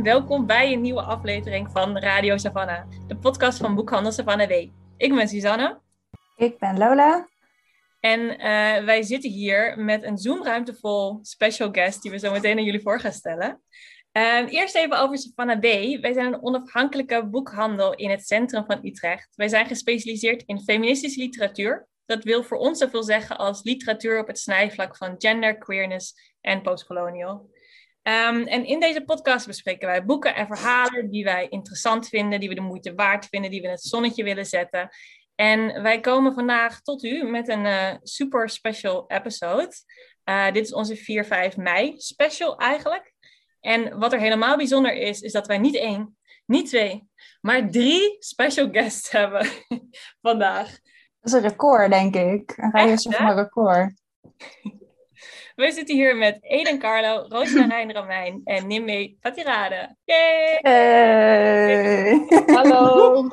En welkom bij een nieuwe aflevering van Radio Savannah, de podcast van Boekhandel Savannah W. Ik ben Suzanne. Ik ben Lola. En eh, wij zitten hier met een Zoom-ruimte vol special guest die we zo meteen aan jullie voor gaan stellen. Uh, eerst even over Savannah B. Wij zijn een onafhankelijke boekhandel in het centrum van Utrecht. Wij zijn gespecialiseerd in feministische literatuur. Dat wil voor ons zoveel zeggen als literatuur op het snijvlak van gender, queerness en postcolonial. Um, en in deze podcast bespreken wij boeken en verhalen die wij interessant vinden, die we de moeite waard vinden, die we in het zonnetje willen zetten. En wij komen vandaag tot u met een uh, super special episode. Uh, dit is onze 4-5 mei special eigenlijk. En wat er helemaal bijzonder is, is dat wij niet één, niet twee, maar drie special guests hebben vandaag. Dat is een record, denk ik. Een radio van een record. We zitten hier met Eden Carlo, Roosmarijn Ramijn en Nimme Fatirade. Yay! Hey. Hallo!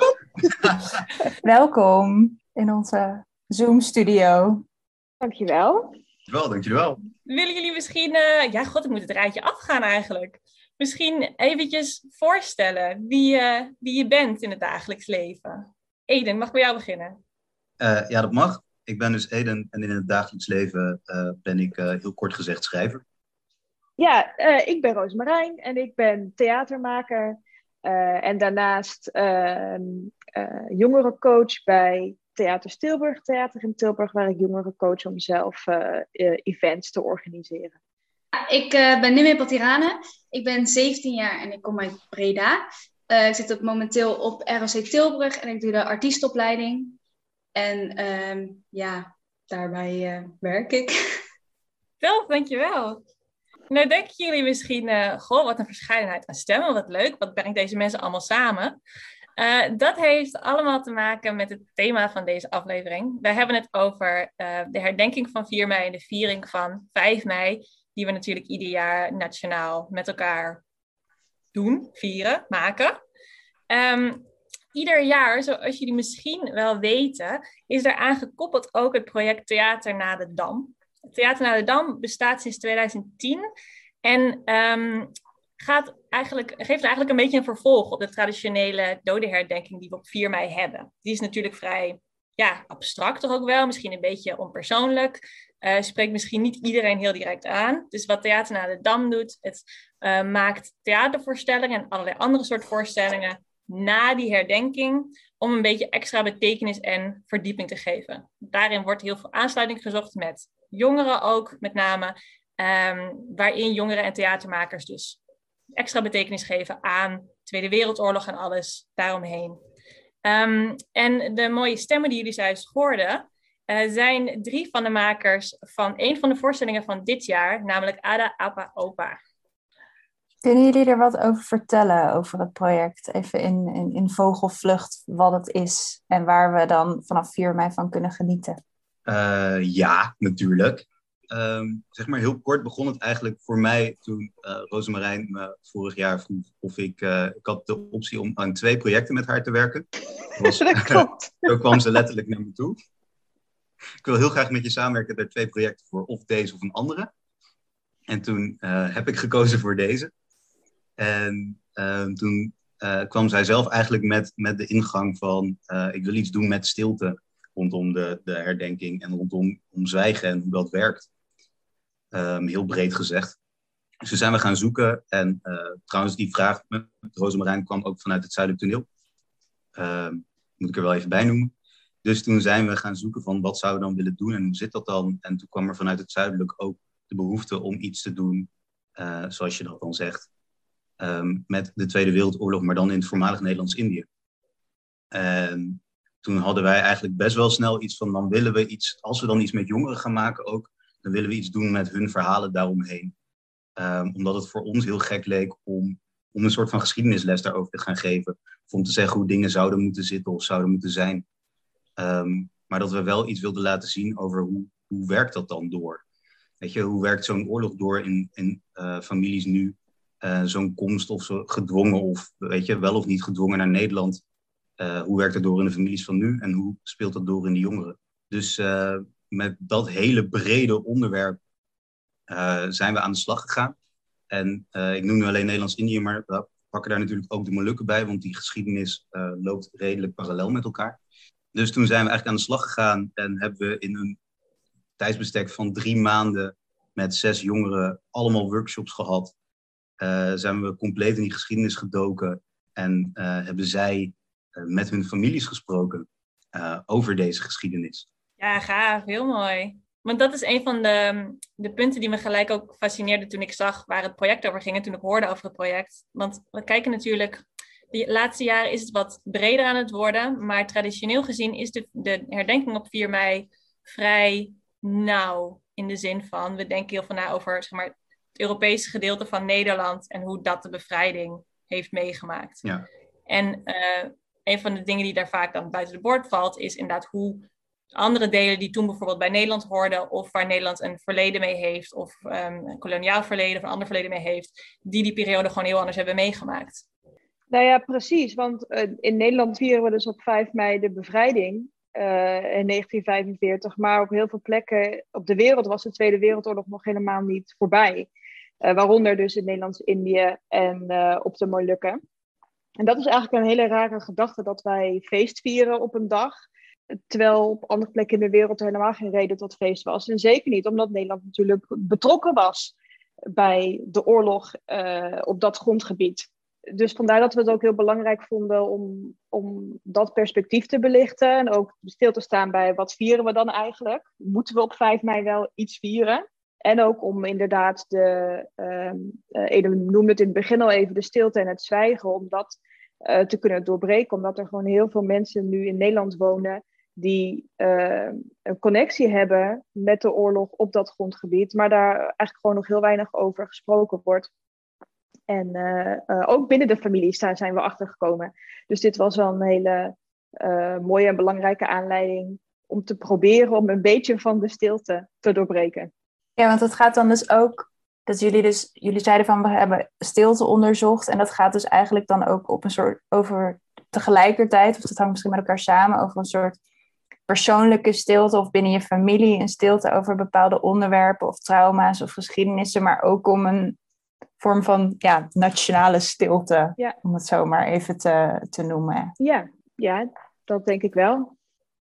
Welkom in onze Zoom-studio. Dankjewel. Dankjewel, dankjewel. Willen jullie misschien, uh, ja god, ik moet het rijtje afgaan eigenlijk. Misschien eventjes voorstellen wie, uh, wie je bent in het dagelijks leven. Eden, mag ik bij jou beginnen? Uh, ja, dat mag. Ik ben dus Eden en in het dagelijks leven ben ik heel kort gezegd schrijver. Ja, ik ben Roosmarijn en ik ben theatermaker. en daarnaast ehm, jongerencoach bij Theater Stilburg, Theater in Tilburg, waar ik jongeren coach om zelf uh, events te organiseren. Ik uh, ben Nimme Patirane. Ik ben 17 jaar en ik kom uit Breda. Uh, ik zit op, momenteel op ROC Tilburg en ik doe de artiestopleiding. En ehm, ja, daarbij werk ik. Tof, dankjewel. Nou denken jullie misschien, goh, wat een verscheidenheid aan stemmen, wat leuk. Wat brengt deze mensen allemaal samen? Uh, dat heeft allemaal te maken met het thema van deze aflevering. We hebben het over de herdenking van 4 mei en de viering van 5 mei, die we natuurlijk ieder jaar nationaal met elkaar doen, vieren, maken. Um, ieder jaar, zoals jullie misschien wel weten, is er aangekoppeld ook het project Theater na de Dam. Theater na de Dam bestaat sinds 2010 en um, gaat eigenlijk, geeft eigenlijk een beetje een vervolg op de traditionele dodenherdenking die we op 4 mei hebben. Die is natuurlijk vrij ja, abstract toch ook wel, misschien een beetje onpersoonlijk. Uh, spreekt misschien niet iedereen heel direct aan. Dus wat Theater naar de Dam doet, het uh, maakt theatervoorstellingen en allerlei andere soort voorstellingen na die herdenking om een beetje extra betekenis en verdieping te geven. Daarin wordt heel veel aansluiting gezocht met jongeren ook, met name, um, waarin jongeren en theatermakers dus extra betekenis geven aan Tweede Wereldoorlog en alles daaromheen. Um, en de mooie stemmen die jullie juist hoorden, uh, zijn drie van de makers van een van de voorstellingen van dit jaar, namelijk Ada Apa Opa. Kunnen jullie er wat over vertellen, over het project? Even in, in, in vogelvlucht, wat het is en waar we dan vanaf 4 mei van kunnen genieten? Uh, ja, natuurlijk. Um, zeg maar heel kort begon het eigenlijk voor mij toen uh, Rosemarijn me vorig jaar vroeg of ik... Uh, ik had de optie om aan twee projecten met haar te werken. Was, dat klopt. zo kwam ze letterlijk naar me toe. Ik wil heel graag met je samenwerken bij twee projecten voor of deze of een andere. En toen uh, heb ik gekozen voor deze. En ehm, toen kwam zij zelf eigenlijk met, met de ingang van... ik wil iets doen met stilte rondom de, de herdenking en rondom om zwijgen en hoe dat werkt. Um, heel breed gezegd. Dus toen zijn we gaan zoeken. En uh, trouwens, die vraag met Rosemarijn kwam ook vanuit het Zuidelijk Toneel. Um, moet ik er wel even bij noemen. Dus toen zijn we gaan zoeken van wat zouden we dan willen doen en hoe zit dat dan? En toen kwam er vanuit het Zuidelijk ook de behoefte om iets te doen, zoals je dat dan zegt, um, met de Tweede Wereldoorlog, maar dan in het voormalig Nederlands-Indië. En toen hadden wij eigenlijk best wel snel iets van, dan willen we iets, als we dan iets met jongeren gaan maken ook, dan willen we iets doen met hun verhalen daaromheen. Um, omdat het voor ons heel gek leek om, om een soort van geschiedenisles daarover te gaan geven. Of om te zeggen hoe dingen zouden moeten zitten of zouden moeten zijn. Maar dat we wel iets wilden laten zien over hoe, hoe werkt dat dan door. Weet je, hoe werkt zo'n oorlog door in, in uh, families nu? Uh, zo'n komst of zo gedwongen of weet je, wel of niet gedwongen naar Nederland. Uh, hoe werkt dat door in de families van nu en hoe speelt dat door in de jongeren? Dus met dat hele brede onderwerp zijn we aan de slag gegaan. En ik noem nu alleen Nederlands-Indië, maar we pakken daar natuurlijk ook de Molukken bij, want die geschiedenis loopt redelijk parallel met elkaar. Dus toen zijn we eigenlijk aan de slag gegaan en hebben we in een tijdsbestek van drie maanden met zes jongeren allemaal workshops gehad. Uh, zijn we compleet in die geschiedenis gedoken en uh, hebben zij uh, met hun families gesproken over deze geschiedenis. Ja, gaaf, heel mooi. Want dat is een van de, de punten die me gelijk ook fascineerde toen ik zag waar het project over ging en toen ik hoorde over het project. Want we kijken natuurlijk, de laatste jaren is het wat breder aan het worden, maar traditioneel gezien is de, de herdenking op 4 mei vrij nauw. In de zin van, we denken heel veel na over zeg maar, het Europese gedeelte van Nederland en hoe dat de bevrijding heeft meegemaakt. Ja. En uh, een van de dingen die daar vaak dan buiten de boord valt, is inderdaad hoe andere delen die toen bijvoorbeeld bij Nederland hoorden, of waar Nederland een verleden mee heeft, of um, een koloniaal verleden of een ander verleden mee heeft, die die periode gewoon heel anders hebben meegemaakt. Nou ja, precies. Want uh, in Nederland vieren we dus op 5 mei de bevrijding. Uh, in 1945. Maar op heel veel plekken op de wereld was de Tweede Wereldoorlog nog helemaal niet voorbij. Uh, waaronder dus in Nederlands-Indië en uh, op de Molukken. En dat is eigenlijk een hele rare gedachte dat wij feest vieren op een dag. Terwijl op andere plekken in de wereld er helemaal geen reden tot feest was. En zeker niet omdat Nederland natuurlijk betrokken was bij de oorlog op dat grondgebied dus vandaar dat we het ook heel belangrijk vonden om, om dat perspectief te belichten. En ook stil te staan bij wat vieren we dan eigenlijk? Moeten we op 5 mei wel iets vieren? En ook om inderdaad de, uh, noemde het in het begin al even, de stilte en het zwijgen, om dat uh, te kunnen doorbreken. Omdat er gewoon heel veel mensen nu in Nederland wonen die uh, een connectie hebben met de oorlog op dat grondgebied, maar daar eigenlijk gewoon nog heel weinig over gesproken wordt. En uh, ook binnen de families daar zijn we achter gekomen. Dus dit was wel een hele mooie en belangrijke aanleiding om te proberen om een beetje van de stilte te doorbreken. Ja, want het gaat dan dus ook dat jullie dus, jullie zeiden van we hebben stilte onderzocht. En dat gaat dus eigenlijk dan ook op een soort over tegelijkertijd, of dat hangt misschien met elkaar samen, over een soort persoonlijke stilte of binnen je familie een stilte over bepaalde onderwerpen of trauma's of geschiedenissen, maar ook om een vorm van ja, nationale stilte, ja. om het zo maar even te, te noemen. Ja, ja, dat denk ik wel.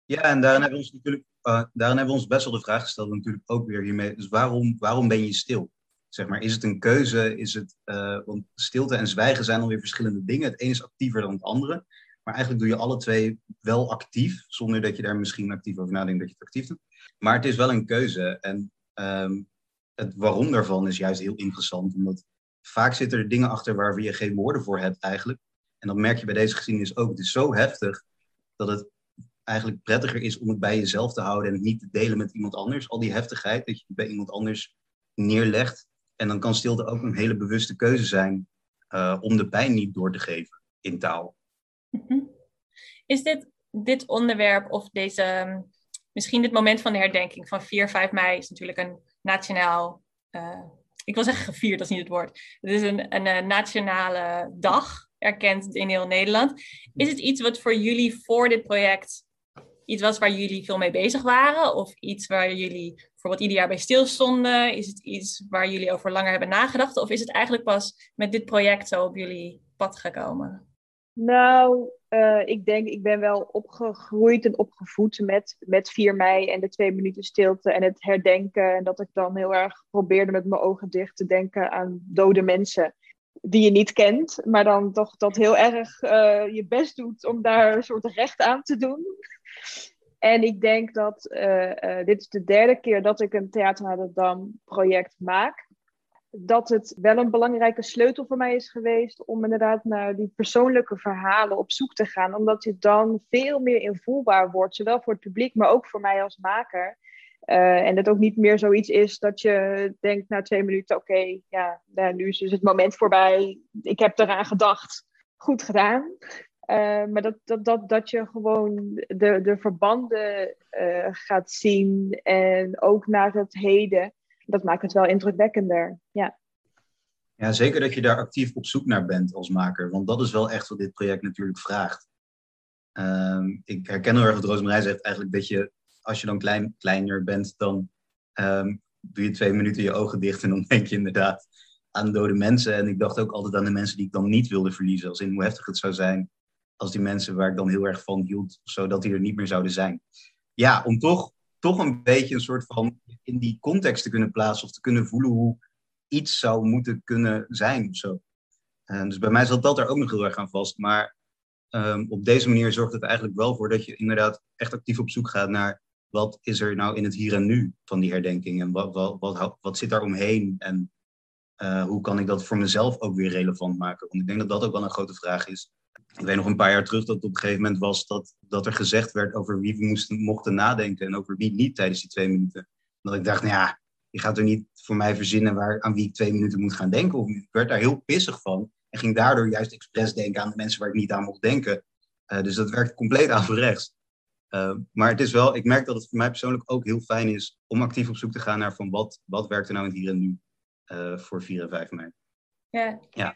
Ja, en daarin hebben we ons natuurlijk uh, daarin hebben we ons best wel de vraag gesteld, natuurlijk ook weer hiermee. Dus waarom, waarom ben je stil? Zeg maar, is het een keuze? Is het, uh, want stilte en zwijgen zijn alweer verschillende dingen. Het een is actiever dan het andere. Maar eigenlijk doe je alle twee wel actief, zonder dat je daar misschien actief over nadenkt dat je het actief doet. Maar het is wel een keuze. En um, het waarom daarvan is juist heel interessant, omdat vaak zitten er dingen achter waar je geen woorden voor hebt eigenlijk. En dat merk je bij deze geschiedenis ook. Het is zo heftig dat het eigenlijk prettiger is om het bij jezelf te houden en het niet te delen met iemand anders. Al die heftigheid dat je bij iemand anders neerlegt. En dan kan stilte ook een hele bewuste keuze zijn uh, om de pijn niet door te geven in taal. Mhm. Is dit, dit onderwerp of deze, misschien dit moment van de herdenking van 4, 5 mei is natuurlijk een nationaal uh, ik wil zeggen gevierd, dat is niet het woord. Het is een, een, een, nationale dag, erkend in heel Nederland. Is het iets wat voor jullie voor dit project iets was waar jullie veel mee bezig waren? Of iets waar jullie bijvoorbeeld ieder jaar bij stilstonden? Is het iets waar jullie over langer hebben nagedacht? Of is het eigenlijk pas met dit project zo op jullie pad gekomen? Nou, uh, ik denk, ik ben wel opgegroeid en opgevoed met, met 4 mei en de twee minuten stilte en het herdenken. En dat ik dan heel erg probeerde met mijn ogen dicht te denken aan dode mensen die je niet kent, maar dan toch dat heel erg uh, je best doet om daar een soort recht aan te doen. En ik denk dat uh, dit is de derde keer dat ik een Theater naar de Dam project maak dat het wel een belangrijke sleutel voor mij is geweest om inderdaad naar die persoonlijke verhalen op zoek te gaan. Omdat je dan veel meer invoelbaar wordt, zowel voor het publiek, maar ook voor mij als maker. Uh, en het ook niet meer zoiets is dat je denkt na twee minuten, oké, ja, nou, nu is dus het moment voorbij. Ik heb eraan gedacht. Goed gedaan. Uh, maar dat, dat, dat, dat je gewoon de, de verbanden uh, gaat zien en ook naar het heden dat maakt het wel indrukwekkender. Ja. ja, zeker dat je daar actief op zoek naar bent als maker. Want dat is wel echt wat dit project natuurlijk vraagt. Um, ik herken heel erg wat Roosmarij zegt, eigenlijk dat je, als je dan klein, kleiner bent, dan um, doe je twee minuten je ogen dicht en dan denk je inderdaad aan dode mensen. En ik dacht ook altijd aan de mensen die ik dan niet wilde verliezen. Als in hoe heftig het zou zijn als die mensen waar ik dan heel erg van hield, zodat die er niet meer zouden zijn. Ja, om toch, toch een beetje een soort van in die context te kunnen plaatsen of te kunnen voelen hoe iets zou moeten kunnen zijn of zo. Dus bij mij zat dat er ook nog heel erg aan vast. Maar um, op deze manier zorgt het eigenlijk wel voor dat je inderdaad echt actief op zoek gaat naar wat is er nou in het hier en nu van die herdenking en wat, wat, wat, zit daar omheen en uh, hoe kan ik dat voor mezelf ook weer relevant maken? Want ik denk dat dat ook wel een grote vraag is. Ik weet nog een paar jaar terug dat het op een gegeven moment was dat, dat er gezegd werd over wie we mochten nadenken en over wie niet tijdens die twee minuten. Dat ik dacht, nou ja, je gaat er niet voor mij verzinnen waar, aan wie ik twee minuten moet gaan denken. Of ik werd daar heel pissig van en ging daardoor juist expres denken aan de mensen waar ik niet aan mocht denken. Uh, dus dat werkt compleet averechts. Uh, maar het is wel, ik merk dat het voor mij persoonlijk ook heel fijn is om actief op zoek te gaan naar van wat, wat werkt er nou in het hier en nu uh, voor 4 en 5 mei. Ja. ja.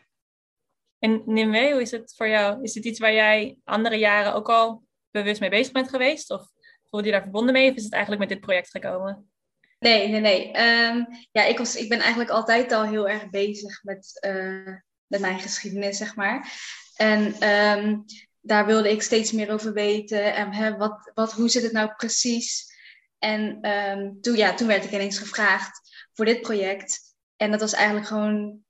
En Nimwee, hoe is het voor jou? Is het iets waar jij andere jaren ook al bewust mee bezig bent geweest? Of voelde je daar verbonden mee? Of is het eigenlijk met dit project gekomen? Nee, nee, nee. Um, ja, ik, was, ik ben eigenlijk altijd al heel erg bezig met, uh, met mijn geschiedenis, zeg maar. En um, daar wilde ik steeds meer over weten. En hè, wat, wat, hoe zit het nou precies? En um, toen, ja, toen werd ik ineens gevraagd voor dit project. En dat was eigenlijk gewoon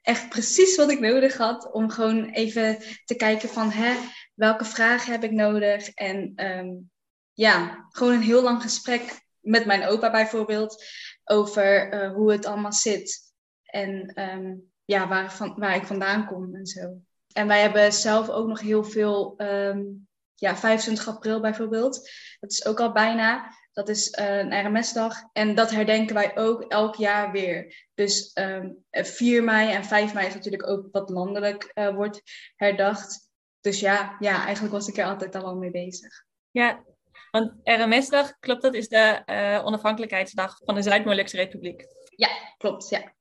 echt precies wat ik nodig had. Om gewoon even te kijken van hè, welke vragen heb ik nodig. En um, ja, gewoon een heel lang gesprek met mijn opa bijvoorbeeld. Over uh, hoe het allemaal zit. En um, ja, waar, van, waar ik vandaan kom en zo. En wij hebben zelf ook nog heel veel, um, ja, 25 april bijvoorbeeld. Dat is ook al bijna. Dat is uh, een RMS-dag. En dat herdenken wij ook elk jaar weer. Dus um, 4 mei en 5 mei is natuurlijk ook wat landelijk uh, wordt herdacht. Dus ja, ja, eigenlijk was ik er altijd al wel mee bezig. Ja, want RMS-dag, klopt dat, is de uh, onafhankelijkheidsdag van de Zuid-Molukse Republiek. Ja, klopt, ja.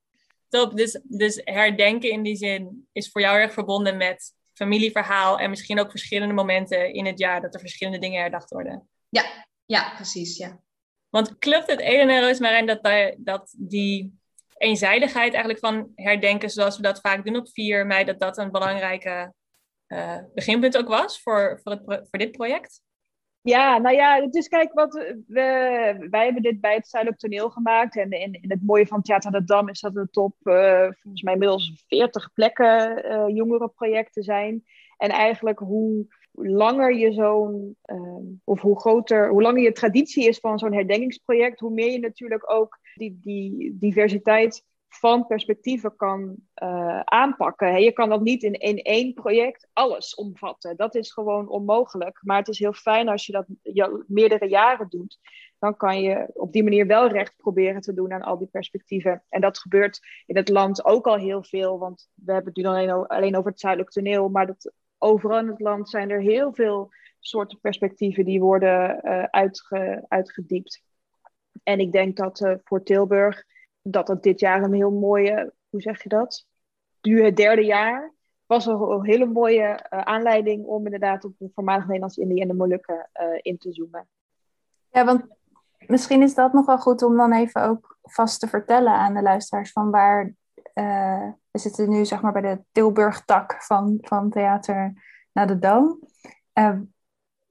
Top, dus, dus herdenken in die zin is voor jou erg verbonden met familieverhaal en misschien ook verschillende momenten in het jaar dat er verschillende dingen herdacht worden. Ja, ja, precies, ja. Want klopt het, Eden en Roosmarijn, dat, daar, dat die eenzijdigheid eigenlijk van herdenken, zoals we dat vaak doen op 4 mei, dat dat een belangrijke uh, beginpunt ook was voor, voor, het, voor dit project? Ja, nou ja, dus kijk, wat we, wij hebben dit bij het Zuidelijk Toneel gemaakt. En in, in het mooie van Theater de Dam is dat er top, uh, volgens mij inmiddels 40 plekken uh, jongerenprojecten zijn. En eigenlijk hoe langer je zo'n, uh, of hoe groter, hoe langer je traditie is van zo'n herdenkingsproject, hoe meer je natuurlijk ook die, die diversiteit van perspectieven kan uh, aanpakken. Je kan dat niet in, in één project alles omvatten. Dat is gewoon onmogelijk. Maar het is heel fijn als je dat meerdere jaren doet. Dan kan je op die manier wel recht proberen te doen aan al die perspectieven. En dat gebeurt in het land ook al heel veel. Want we hebben het nu alleen, alleen over het zuidelijk toneel. Maar dat, overal in het land zijn er heel veel soorten perspectieven die worden uitge, uitgediept. En ik denk dat uh, voor Tilburg dat het dit jaar een heel mooie, hoe zeg je dat? Nu het derde jaar was een hele mooie uh, aanleiding om inderdaad op de voormalig Nederlands-Indië en de Molukken uh, in te zoomen. Ja, want misschien is dat nog wel goed om dan even ook vast te vertellen aan de luisteraars van waar uh, we zitten nu zeg maar bij de Tilburg-tak van, van Theater naar de Dam.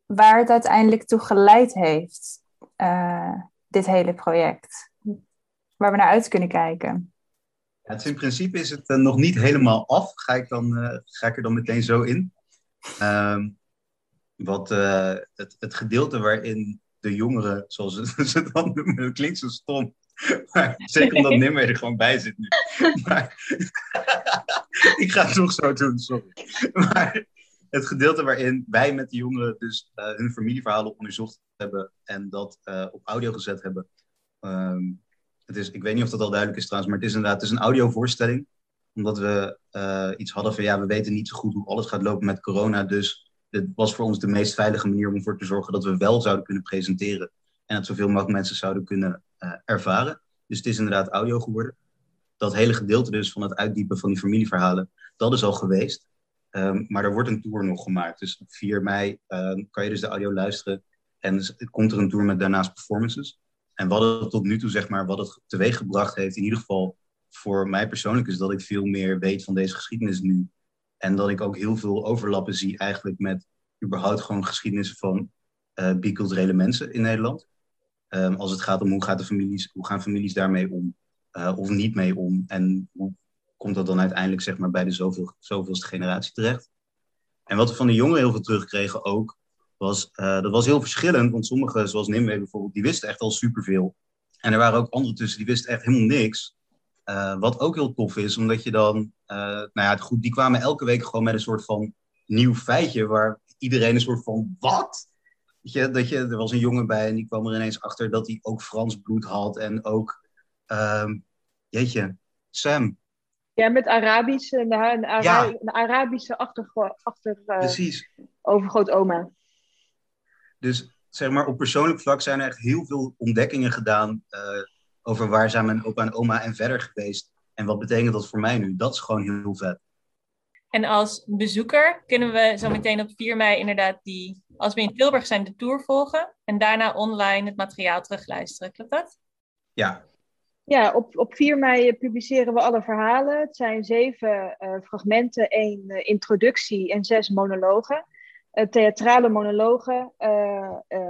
waar het uiteindelijk toe geleid heeft, dit hele project waar we naar uit kunnen kijken. Ja, het in principe is het uh, nog niet helemaal af. Ga ik, dan, uh, ga ik er dan meteen zo in. Um, wat uh, het, het gedeelte waarin de jongeren, zoals ze, ze dan noemen, klinkt zo stom. Maar zeker omdat Nimmer er gewoon bij zit nu. Maar, ik ga het toch zo doen, sorry. Maar het gedeelte waarin wij met de jongeren dus hun familieverhalen onderzocht hebben en dat op audio gezet hebben. Um, het is, ik weet niet of dat al duidelijk is trouwens, maar het is inderdaad het is een audiovoorstelling. Omdat we uh, iets hadden van ja, we weten niet zo goed hoe alles gaat lopen met corona. Dus het was voor ons de meest veilige manier om ervoor te zorgen dat we wel zouden kunnen presenteren. En dat zoveel mogelijk mensen zouden kunnen uh, ervaren. Dus het is inderdaad audio geworden. Dat hele gedeelte dus van het uitdiepen van die familieverhalen, dat is al geweest. Um, maar er wordt een tour nog gemaakt. Dus op 4 mei uh, kan je dus de audio luisteren. En dus, komt er een tour met daarnaast performances. En wat het tot nu toe, zeg maar, wat het teweeggebracht heeft, in ieder geval voor mij persoonlijk is dat ik veel meer weet van deze geschiedenis nu. En dat ik ook heel veel overlappen zie eigenlijk met überhaupt gewoon geschiedenissen van uh, biculturele mensen in Nederland. Um, als het gaat om hoe, gaat de families, hoe gaan families daarmee om uh, of niet mee om. En hoe komt dat dan uiteindelijk zeg maar, bij de zoveel, zoveelste generatie terecht. En wat we van de jongeren heel veel terugkregen ook, was, uh, dat was heel verschillend. Want sommigen, zoals Nimwee bijvoorbeeld, die wisten echt al superveel. En er waren ook anderen tussen die wisten echt helemaal niks. Uh, wat ook heel tof is, omdat je dan, uh, nou ja, goed, die kwamen elke week gewoon met een soort van nieuw feitje, waar iedereen een soort van, wat? Weet je, dat je, er was een jongen bij en die kwam er ineens achter dat hij ook Frans bloed had en ook, uh, jeetje, Sam. Ja, met Arabisch, een, Ara ja. een Arabische achter, achter Precies. overgrootoma. Dus zeg maar, op persoonlijk vlak zijn er echt heel veel ontdekkingen gedaan uh, over waar zijn mijn opa en oma en verder geweest. En wat betekent dat voor mij nu? Dat is gewoon heel vet. En als bezoeker kunnen we zo meteen op 4 mei inderdaad die, als we in Tilburg zijn, de tour volgen. En daarna online het materiaal terugluisteren. Klopt dat? Ja. Ja, op, op 4 mei publiceren we alle verhalen. Het zijn zeven uh, fragmenten, één uh, introductie en zes monologen. Uh, theatrale monologen,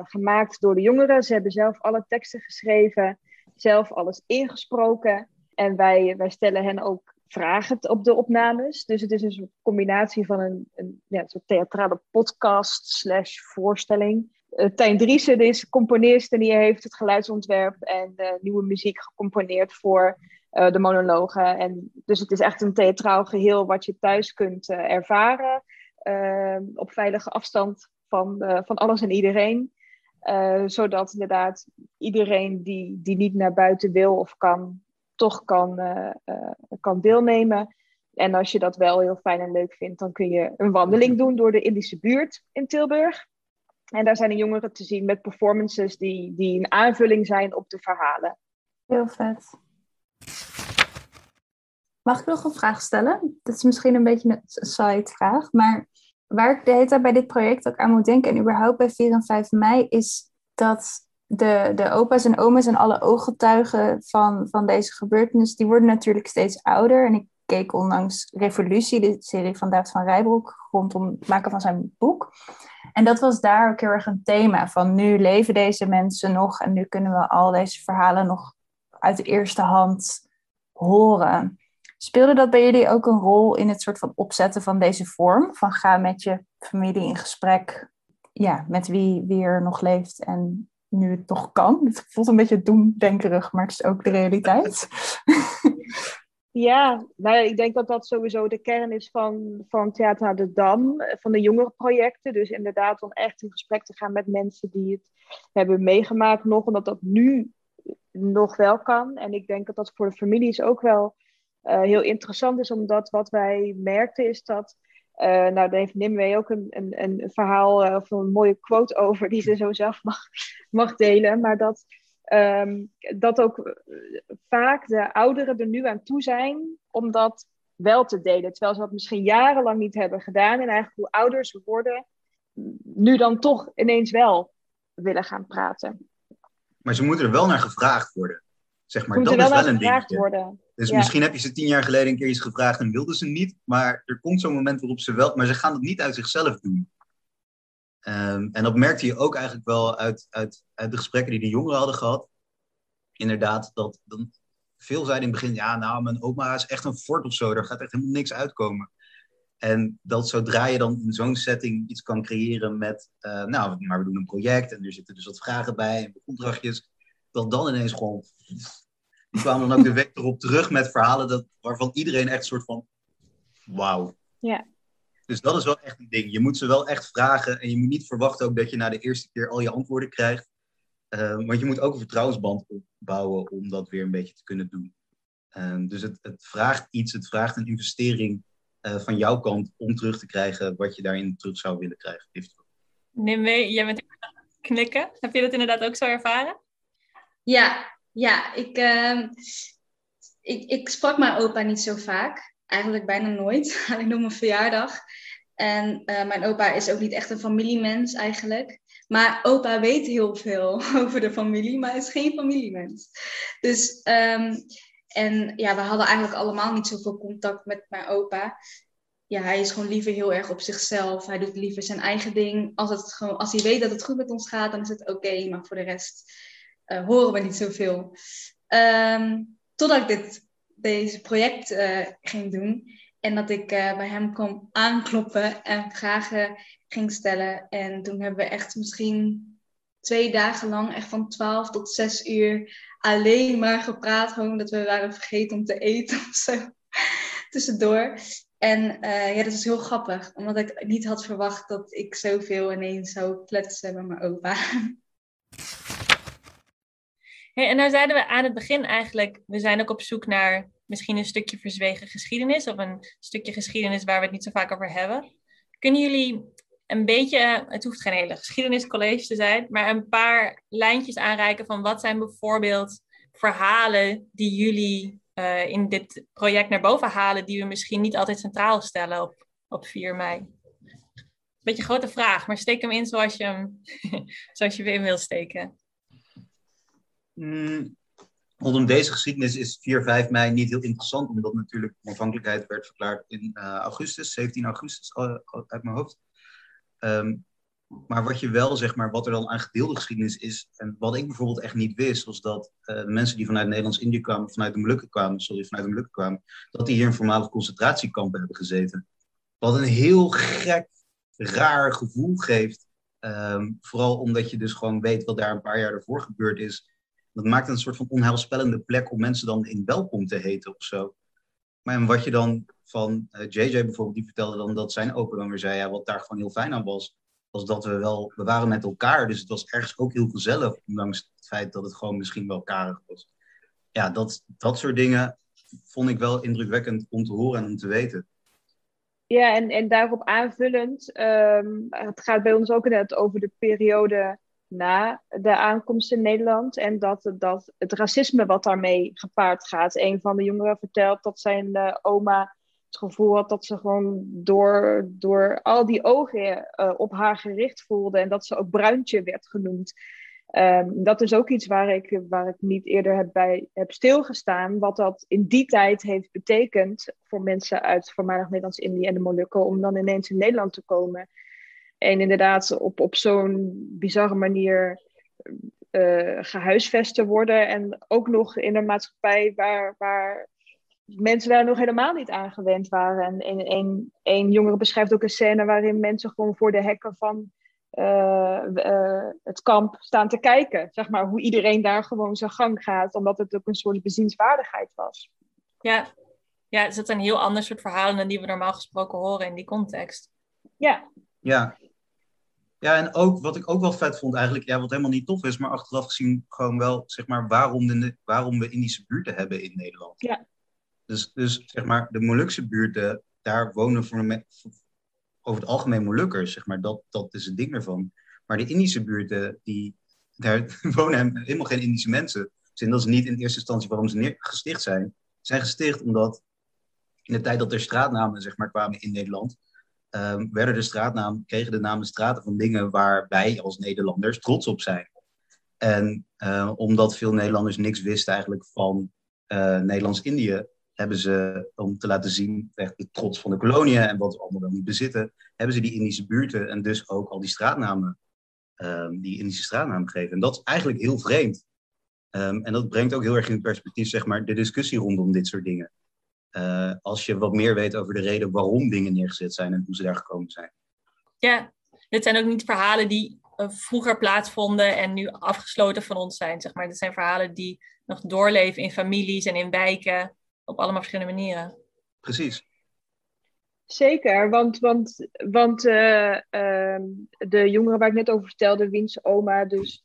gemaakt door de jongeren. Ze hebben zelf alle teksten geschreven, zelf alles ingesproken. En wij, wij stellen hen ook vragen op de opnames. Dus het is een combinatie van een, een, ja, soort theatrale podcast slash voorstelling. Uh, Tijn Driessen is componist en die heeft het geluidsontwerp en nieuwe muziek gecomponeerd voor de monologen. En dus het is echt een theatraal geheel wat je thuis kunt ervaren op veilige afstand van, van alles en iedereen. zodat inderdaad iedereen die, die niet naar buiten wil of kan, toch kan, uh, kan deelnemen. En als je dat wel heel fijn en leuk vindt, dan kun je een wandeling doen door de Indische buurt in Tilburg. En daar zijn de jongeren te zien met performances die, die een aanvulling zijn op de verhalen. Heel vet. Mag ik nog een vraag stellen? Dat is misschien een beetje een side vraag, maar waar ik de hele tijd bij dit project ook aan moet denken en überhaupt bij 4 en 5 mei is dat de, de opa's en oma's en alle ooggetuigen van, van deze gebeurtenis, die worden natuurlijk steeds ouder. En ik keek onlangs Revolutie, de serie van David van Rijbroek, rondom het maken van zijn boek. En dat was daar ook heel erg een thema van nu leven deze mensen nog en nu kunnen we al deze verhalen nog uit de eerste hand horen. Speelde dat bij jullie ook een rol in het soort van opzetten van deze vorm? Van ga met je familie in gesprek ja, met wie, wie er nog leeft en nu het nog kan. Het voelt een beetje doemdenkerig, maar het is ook de realiteit. Ja, nou ik denk dat dat sowieso de kern is van, van Theater de Dam, van de jongere projecten. Dus inderdaad om echt in gesprek te gaan met mensen die het hebben meegemaakt nog, omdat dat nu nog wel kan. En ik denk dat dat voor de families ook wel uh, heel interessant is, omdat wat wij merkten is dat uh, nou, daar heeft Nimwee ook een, een, een verhaal uh, of een mooie quote over die ze zo zelf mag, mag delen. Maar dat, um, dat ook vaak de ouderen er nu aan toe zijn om dat wel te delen. Terwijl ze dat misschien jarenlang niet hebben gedaan. En eigenlijk hoe ouder ze worden, nu dan toch ineens wel willen gaan praten. Maar ze moeten er wel naar gevraagd worden. Zeg maar, dat is wel een dingetje. Worden. Dus ja. misschien heb je ze tien jaar geleden een keer iets gevraagd en wilden ze niet. Maar er komt zo'n moment waarop ze wel... Maar ze gaan het niet uit zichzelf doen. Um, en dat merkte je ook eigenlijk wel uit, uit, uit de gesprekken die de jongeren hadden gehad. Inderdaad, dat dan veel zeiden in het begin... Ja, nou, mijn oma is echt een fort of zo. Daar gaat echt helemaal niks uitkomen. En dat zodra je dan in zo'n setting iets kan creëren met... Uh, nou, maar we doen een project en er zitten dus wat vragen bij en opdrachtjes... Dat dan ineens gewoon die kwamen dan ook de week erop terug met verhalen dat, waarvan iedereen echt een soort van wauw. Ja. Dus dat is wel echt een ding. Je moet ze wel echt vragen en je moet niet verwachten ook dat je na de eerste keer al je antwoorden krijgt. Uh, want je moet ook een vertrouwensband opbouwen om dat weer een beetje te kunnen doen. Uh, dus het, het, vraagt iets, het vraagt een investering uh, van jouw kant om terug te krijgen wat je daarin terug zou willen krijgen. Nimwee, jij bent knikken. Heb je dat inderdaad ook zo ervaren? Ja, ja, ik, uh, ik, ik sprak mijn opa niet zo vaak. Eigenlijk bijna nooit. Alleen op mijn verjaardag. En uh, mijn opa is ook niet echt een familiemens eigenlijk. Maar opa weet heel veel over de familie, maar is geen familiemens. Dus um, En ja, we hadden eigenlijk allemaal niet zoveel contact met mijn opa. Ja, hij is gewoon liever heel erg op zichzelf. Hij doet liever zijn eigen ding. Als, het gewoon, als hij weet dat het goed met ons gaat, dan is het oké. maar voor de rest uh, horen we niet zoveel. Um, totdat ik dit, deze project uh, ging doen. En dat ik uh, bij hem kwam aankloppen en vragen ging stellen. En toen hebben we echt misschien twee dagen lang, echt van 12 tot 6 uur, alleen maar gepraat. Gewoon dat we waren vergeten om te eten of zo. Tussendoor. En ja, dat is heel grappig, omdat ik niet had verwacht dat ik zoveel ineens zou kletsen met mijn opa. Hey, en nou zeiden we aan het begin eigenlijk, we zijn ook op zoek naar misschien een stukje verzwegen geschiedenis of een stukje geschiedenis waar we het niet zo vaak over hebben. Kunnen jullie een beetje, het hoeft geen hele geschiedeniscollege te zijn, maar een paar lijntjes aanreiken van wat zijn bijvoorbeeld verhalen die jullie uh, in dit project naar boven halen, die we misschien niet altijd centraal stellen op, op 4 mei? Beetje grote vraag, maar steek hem in zoals je hem, zoals je weer wil steken. Mm, rondom deze geschiedenis is 4, 5 mei niet heel interessant, omdat natuurlijk onafhankelijkheid werd verklaard in uh, augustus, 17 augustus uit mijn hoofd. Um, maar wat je wel, zeg maar, wat er dan aan gedeelde geschiedenis is, en wat ik bijvoorbeeld echt niet wist, was dat uh, mensen die vanuit Nederlands-Indië kwamen, vanuit de Molukken kwamen, sorry, vanuit de Molukken kwamen, dat die hier in voormalig concentratiekampen hebben gezeten. Wat een heel gek, raar gevoel geeft. Um, vooral omdat je dus gewoon weet wat daar een paar jaar ervoor gebeurd is. Dat maakt een soort van onheilspellende plek om mensen dan in welkom te heten of zo. Maar en wat je dan van uh, eh, JJ bijvoorbeeld, die vertelde dan dat zijn weer zei, ja, wat daar gewoon heel fijn aan was, was dat we wel, we waren met elkaar, dus het was ergens ook heel gezellig, ondanks het feit dat het gewoon misschien wel karig was. Ja, dat, dat soort dingen vond ik wel indrukwekkend om te horen en om te weten. Ja, en, en daarop aanvullend, um, het gaat bij ons ook net over de periode na de aankomst in Nederland. En dat, dat het racisme wat daarmee gepaard gaat. Een van de jongeren vertelt dat zijn uh, oma het gevoel had dat ze gewoon door, door al die ogen uh, op haar gericht voelde. En dat ze ook bruintje werd genoemd. Um, dat is ook iets waar ik, waar ik niet eerder heb bij heb stilgestaan. Wat dat in die tijd heeft betekend voor mensen uit voormalig Nederlands-Indië en de Molukken. Om dan ineens in Nederland te komen. En inderdaad op, op zo'n bizarre manier uh, gehuisvest te worden. En ook nog in een maatschappij waar, waar mensen daar nog helemaal niet aan gewend waren. En een, een jongere beschrijft ook een scène waarin mensen gewoon voor de hekken van uh, uh, het kamp staan te kijken. Zeg maar hoe iedereen daar gewoon zijn gang gaat, omdat het ook een soort bezienswaardigheid was. Ja, ja dus dat zijn heel ander soort verhalen dan die we normaal gesproken horen in die context. Ja. Ja, ja, en ook wat ik ook wel vet vond eigenlijk, ja, wat helemaal niet tof is, maar achteraf gezien gewoon wel, zeg maar, waarom, de, waarom we Indische buurten hebben in Nederland. Ja. Dus, dus zeg maar, de Molukse buurten, daar wonen voor, over het algemeen Molukkers, zeg maar, dat, dat is het ding ervan. Maar de Indische buurten, die, daar wonen helemaal geen Indische mensen. Dus dat is niet in eerste instantie waarom ze gesticht zijn. Ze zijn gesticht omdat in de tijd dat er straatnamen, zeg maar, kwamen in Nederland, um, werden de straatnamen, kregen de namen straten van dingen waar wij als Nederlanders trots op zijn. En uh, omdat veel Nederlanders niks wisten eigenlijk van uh, Nederlands-Indië, hebben ze, om te laten zien, echt de trots van de koloniën en wat we allemaal wel niet bezitten, hebben ze die Indische buurten en dus ook al die straatnamen, um, die Indische straatnamen gegeven. En dat is eigenlijk heel vreemd. Um, en dat brengt ook heel erg in perspectief, zeg maar, de discussie rondom dit soort dingen. Uh, als je wat meer weet over de reden waarom dingen neergezet zijn en hoe ze daar gekomen zijn. Ja, dit zijn ook niet verhalen die uh, vroeger plaatsvonden en nu afgesloten van ons zijn. Zeg maar. Dit zijn verhalen die nog doorleven in families en in wijken op allemaal verschillende manieren. Precies. Zeker, want, want, want uh, de jongere waar ik net over vertelde, wiens oma dus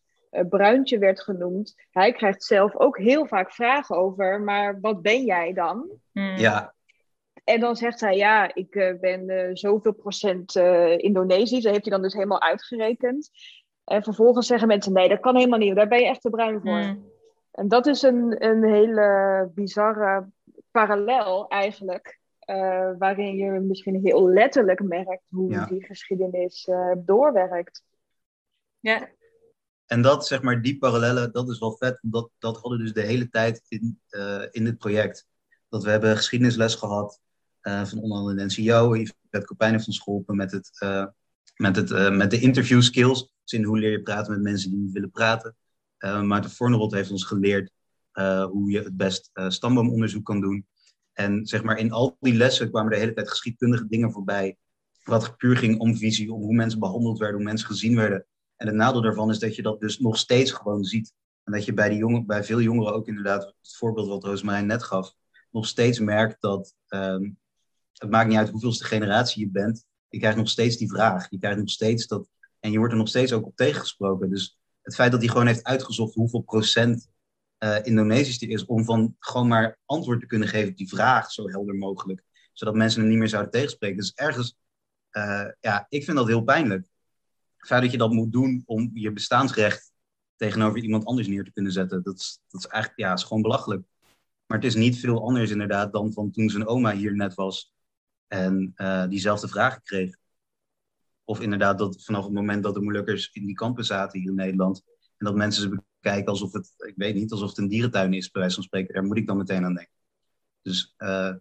Bruintje werd genoemd, hij krijgt zelf ook heel vaak vragen over, maar wat ben jij dan? Hmm. Ja. En dan zegt hij, ja, ik uh, ben uh, zoveel procent Indonesisch. Dat heeft hij dan dus helemaal uitgerekend. En vervolgens zeggen mensen, nee, dat kan helemaal niet. Daar ben je echt te bruin voor. Hmm. En dat is een, een hele bizarre parallel eigenlijk. waarin je misschien heel letterlijk merkt hoe Ja. die geschiedenis doorwerkt. Ja. En dat, zeg maar, die parallellen, dat is wel vet. Dat, dat hadden dus de hele tijd in, uh, in dit project. Dat we hebben geschiedenisles gehad uh, van onder andere Nancy Jou. Yvette Kopijn heeft ons geholpen met, het, uh, met, het, met de interview skills. Dus in hoe leer je praten met mensen die niet willen praten. Maarten Fornerot heeft ons geleerd hoe je het best stamboomonderzoek kan doen. En zeg maar, in al die lessen kwamen de hele tijd geschiedkundige dingen voorbij. Wat puur ging om visie, om hoe mensen behandeld werden, hoe mensen gezien werden. En het nadeel daarvan is dat je dat dus nog steeds gewoon ziet. En dat je bij, die jongen, bij veel jongeren ook inderdaad, het voorbeeld wat Roosmarijn net gaf, nog steeds merkt dat um, het maakt niet uit hoeveelste generatie je bent. Je krijgt nog steeds die vraag. Je krijgt nog steeds dat. En je wordt er nog steeds ook op tegengesproken. Dus het feit dat hij gewoon heeft uitgezocht hoeveel procent uh, Indonesisch er is, om van gewoon maar antwoord te kunnen geven op die vraag zo helder mogelijk. Zodat mensen hem niet meer zouden tegenspreken. Dus ergens, uh, ja, ik vind dat heel pijnlijk het feit dat je dat moet doen om je bestaansrecht tegenover iemand anders neer te kunnen zetten, dat is, dat is eigenlijk ja, is gewoon belachelijk. Maar het is niet veel anders inderdaad dan van toen zijn oma hier net was en uh, diezelfde vragen kreeg. Of inderdaad dat vanaf het moment dat de moeilijkers in die kampen zaten hier in Nederland en dat mensen ze bekijken alsof het, ik weet niet, alsof het een dierentuin is, bij wijze van spreken. Daar moet ik dan meteen aan denken. Dus uh,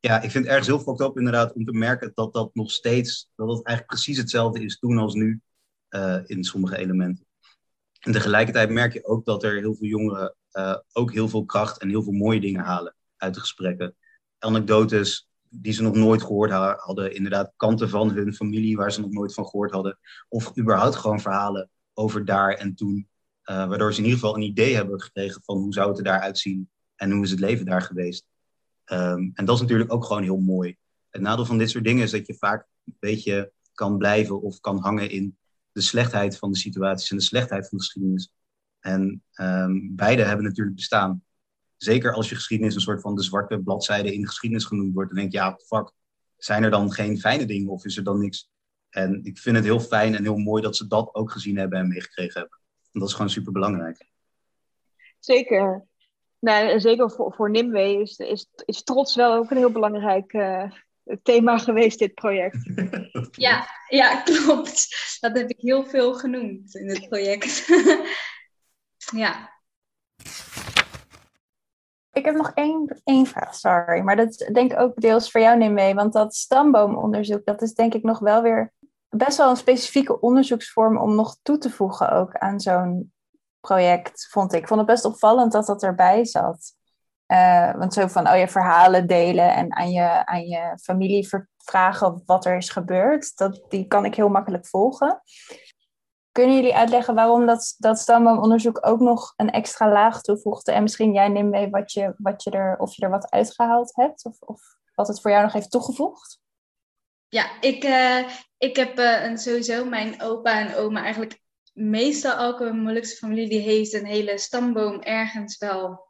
ja, ik vind het ergens heel fucked up inderdaad om te merken dat dat nog steeds, dat het eigenlijk precies hetzelfde is toen als nu uh, in sommige elementen. En tegelijkertijd merk je ook dat er heel veel jongeren uh, ook heel veel kracht en heel veel mooie dingen halen uit de gesprekken. Anekdotes die ze nog nooit gehoord hadden, inderdaad kanten van hun familie waar ze nog nooit van gehoord hadden. Of überhaupt gewoon verhalen over daar en toen. Uh, waardoor ze in ieder geval een idee hebben gekregen van hoe zou het er daar uitzien en hoe is het leven daar geweest. Um, en dat is natuurlijk ook gewoon heel mooi. Het nadeel van dit soort dingen is dat je vaak een beetje kan blijven of kan hangen in de slechtheid van de situaties en de slechtheid van de geschiedenis. En um, beide hebben natuurlijk bestaan. Zeker als je geschiedenis een soort van de zwarte bladzijde in de geschiedenis genoemd wordt. Dan denk je, ja, fuck, zijn er dan geen fijne dingen of is er dan niks? En ik vind het heel fijn en heel mooi dat ze dat ook gezien hebben en meegekregen hebben. En dat is gewoon super belangrijk. Zeker. Nou, zeker voor, voor Nimwee is, is, is trots wel ook een heel belangrijk uh, thema geweest, dit project. Ja, ja, klopt. Dat heb ik heel veel genoemd in het project. ja. Ik heb nog één, één vraag, sorry. Maar dat denk ik ook deels voor jou neem mee. Want dat stamboomonderzoek, dat is denk ik nog wel weer best wel een specifieke onderzoeksvorm om nog toe te voegen ook aan zo'n project, vond ik. Ik vond het best opvallend dat dat erbij zat. Uh, want zo van, oh je verhalen delen en aan je, aan je familie vragen wat er is gebeurd, dat, die kan ik heel makkelijk volgen. Kunnen jullie uitleggen waarom dat, dat stamboomonderzoek ook nog een extra laag toevoegde? En misschien jij neemt mee wat je, wat je er, of je er wat uitgehaald hebt, of, of wat het voor jou nog heeft toegevoegd? Ja, ik, uh, ik heb uh, sowieso mijn opa en oma eigenlijk meestal elke moeilijkste familie die heeft een hele stamboom ergens wel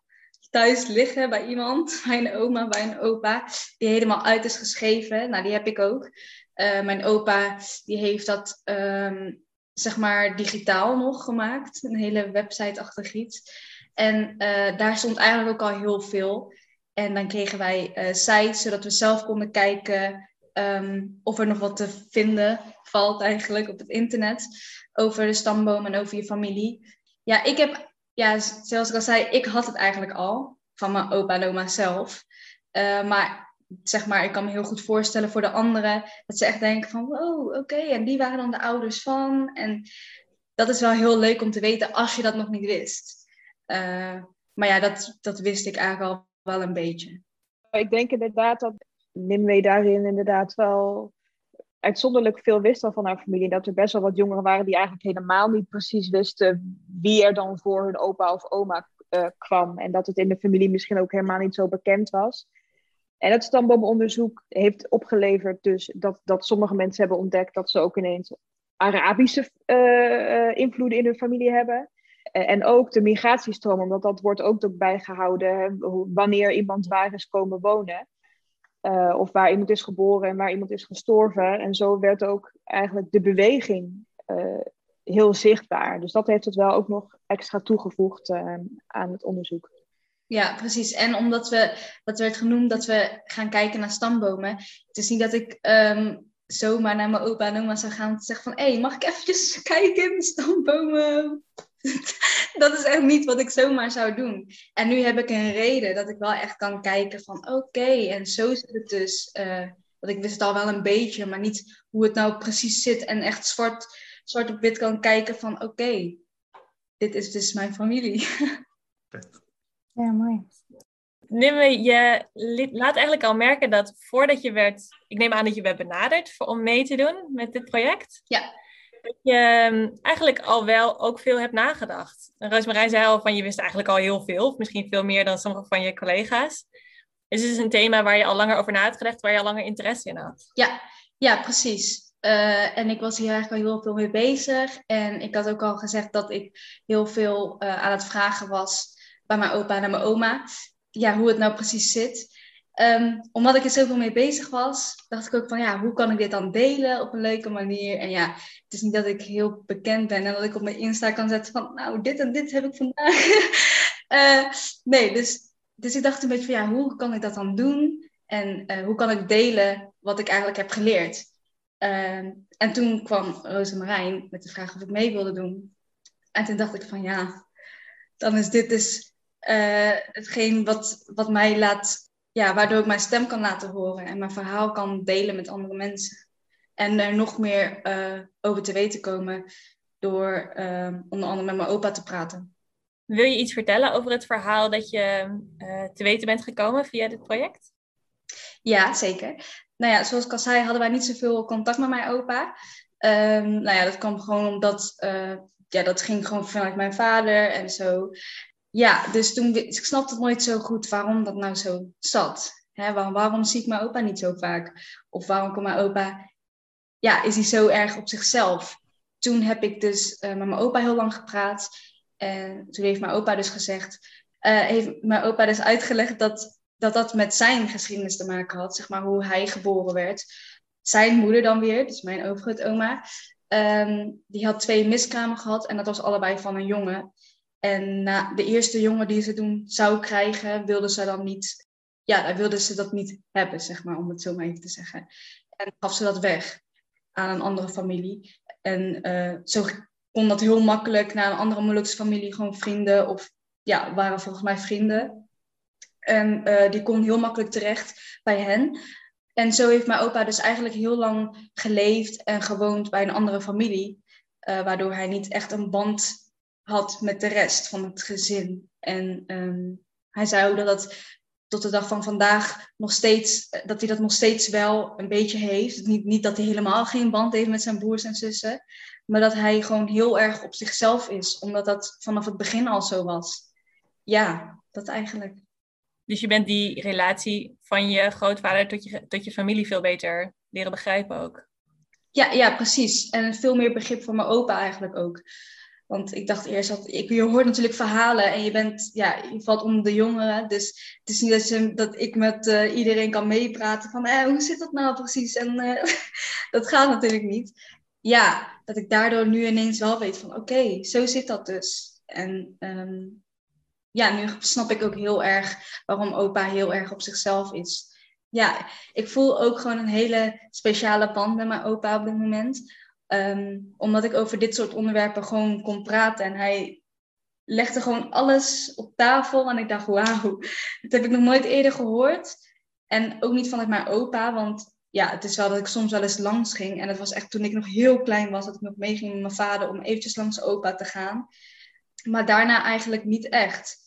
thuis liggen bij iemand, bij een oma, bij een opa, die helemaal uit is geschreven. Nou, die heb ik ook. Uh, mijn opa, die heeft dat, um, zeg maar, digitaal nog gemaakt. Een hele website-achtig iets. En uh, daar stond eigenlijk ook al heel veel. En dan kregen wij uh, sites, zodat we zelf konden kijken um, of er nog wat te vinden valt eigenlijk op het internet. Over de stamboom en over je familie. Ja, ik heb ja, zoals ik al zei, ik had het eigenlijk al van mijn opa en oma zelf. Uh, maar zeg maar, ik kan me heel goed voorstellen voor de anderen dat ze echt denken van, wow, oké, en die waren dan de ouders van. En dat is wel heel leuk om te weten als je dat nog niet wist. Uh, maar ja, dat, dat wist ik eigenlijk al wel een beetje. Ik denk inderdaad dat Nimwee daarin inderdaad wel uitzonderlijk veel wist al van haar familie. Dat er best wel wat jongeren waren die eigenlijk helemaal niet precies wisten wie er dan voor hun opa of oma uh, kwam. En dat het in de familie misschien ook helemaal niet zo bekend was. En het stamboomonderzoek heeft opgeleverd dus dat, dat sommige mensen hebben ontdekt dat ze ook ineens Arabische uh, invloeden in hun familie hebben. En ook de migratiestroom, omdat dat wordt ook bijgehouden wanneer iemand waar is komen wonen. Uh, of waar iemand is geboren en waar iemand is gestorven. En zo werd ook eigenlijk de beweging uh, heel zichtbaar. Dus dat heeft het wel ook nog extra toegevoegd uh, aan het onderzoek. Ja, precies. En omdat we, dat werd genoemd, dat we gaan kijken naar stambomen. Het is niet dat ik um, zomaar naar mijn opa en oma zou gaan en zeggen van... hé, hey, mag ik eventjes kijken in de stambomen? dat is echt niet wat ik zomaar zou doen. En nu heb ik een reden dat ik wel echt kan kijken van oké, en zo zit het dus. Uh, want ik wist het al wel een beetje, maar niet hoe het nou precies zit. En echt zwart, zwart op wit kan kijken van oké, dit is dus mijn familie. Ja, mooi. Nimme, je laat eigenlijk al merken dat voordat je werd, ik neem aan dat je werd benaderd voor, om mee te doen met dit project. Ja. Dat je ehm, eigenlijk al wel ook veel hebt nagedacht. Roosmarijn zei al van je wist eigenlijk al heel veel, misschien veel meer dan sommige van je collega's. Dus het is een thema waar je al langer over na hebt gedacht, waar je al langer interesse in had. Ja, ja precies. Uh, en ik was hier eigenlijk al heel veel mee bezig. En ik had ook al gezegd dat ik heel veel uh, aan het vragen was bij mijn opa en mijn oma. Ja, hoe het nou precies zit. Um, omdat ik er zoveel mee bezig was, dacht ik ook van ja, hoe kan ik dit dan delen op een leuke manier? En ja, het is niet dat ik heel bekend ben en dat ik op mijn Insta kan zetten van nou, dit en dit heb ik vandaag. uh, nee, dus, dus ik dacht een beetje van ja, hoe kan ik dat dan doen? En uh, hoe kan ik delen wat ik eigenlijk heb geleerd? Uh, en toen kwam Rosemarijn met de vraag of ik mee wilde doen. En toen dacht ik van ja, dan is dit dus uh, hetgeen wat, wat mij laat, ja, waardoor ik mijn stem kan laten horen en mijn verhaal kan delen met andere mensen. En er nog meer uh, over te weten komen door uh, onder andere met mijn opa te praten. Wil je iets vertellen over het verhaal dat je te weten bent gekomen via dit project? Ja, zeker. Nou ja, zoals ik al zei, hadden wij niet zoveel contact met mijn opa. Um, nou ja, dat kwam gewoon omdat, ja, dat ging gewoon vanuit mijn vader en zo ja, dus toen, ik snapte het nooit zo goed waarom dat nou zo zat. Waarom, zie ik mijn opa niet zo vaak? Of waarom komt mijn opa, ja, is hij zo erg op zichzelf? Toen heb ik dus uh, met mijn opa heel lang gepraat. En toen heeft mijn opa dus gezegd, uh, heeft mijn opa dus uitgelegd dat, dat dat met zijn geschiedenis te maken had. Zeg maar hoe hij geboren werd. Zijn moeder dan weer, dus mijn overgrootoma, um, die had twee miskramen gehad. En dat was allebei van een jongen. En na de eerste jongen die ze toen zou krijgen, wilde ze dan niet, ja, dan wilde ze dat niet hebben, zeg maar, om het zo maar even te zeggen. En gaf ze dat weg aan een andere familie. En uh, zo kon dat heel makkelijk naar een andere Molukse familie, gewoon vrienden, of ja, waren volgens mij vrienden. En uh, die kon heel makkelijk terecht bij hen. En zo heeft mijn opa dus eigenlijk heel lang geleefd en gewoond bij een andere familie. Waardoor hij niet echt een band had met de rest van het gezin. En um, hij zei ook dat dat tot de dag van vandaag nog steeds, dat hij dat nog steeds wel een beetje heeft. Niet, niet dat hij helemaal geen band heeft met zijn broers en zussen, maar dat hij gewoon heel erg op zichzelf is, omdat dat vanaf het begin al zo was. Ja, dat eigenlijk. Dus je bent die relatie van je grootvader tot je, tot je familie veel beter leren begrijpen ook. Ja, ja, precies. En veel meer begrip voor mijn opa eigenlijk ook. Want ik dacht eerst dat ik, je hoort natuurlijk verhalen en je bent, ja, je valt onder de jongeren. Dus het is niet dat, ik met uh, iedereen kan meepraten van eh, hoe zit dat nou precies? En uh, dat gaat natuurlijk niet. Ja, dat ik daardoor nu ineens wel weet van oké, zo zit dat dus. En um, ja, nu snap ik ook heel erg waarom opa heel erg op zichzelf is. Ja, ik voel ook gewoon een hele speciale band met mijn opa op dit moment Um, omdat ik over dit soort onderwerpen gewoon kon praten. En hij legde gewoon alles op tafel. En ik dacht, wauw, dat heb ik nog nooit eerder gehoord. En ook niet vanuit mijn opa, want ja, het is wel dat ik soms wel eens langs ging. En het was echt toen ik nog heel klein was, dat ik nog meeging met mijn vader om eventjes langs opa te gaan. Maar daarna eigenlijk niet echt.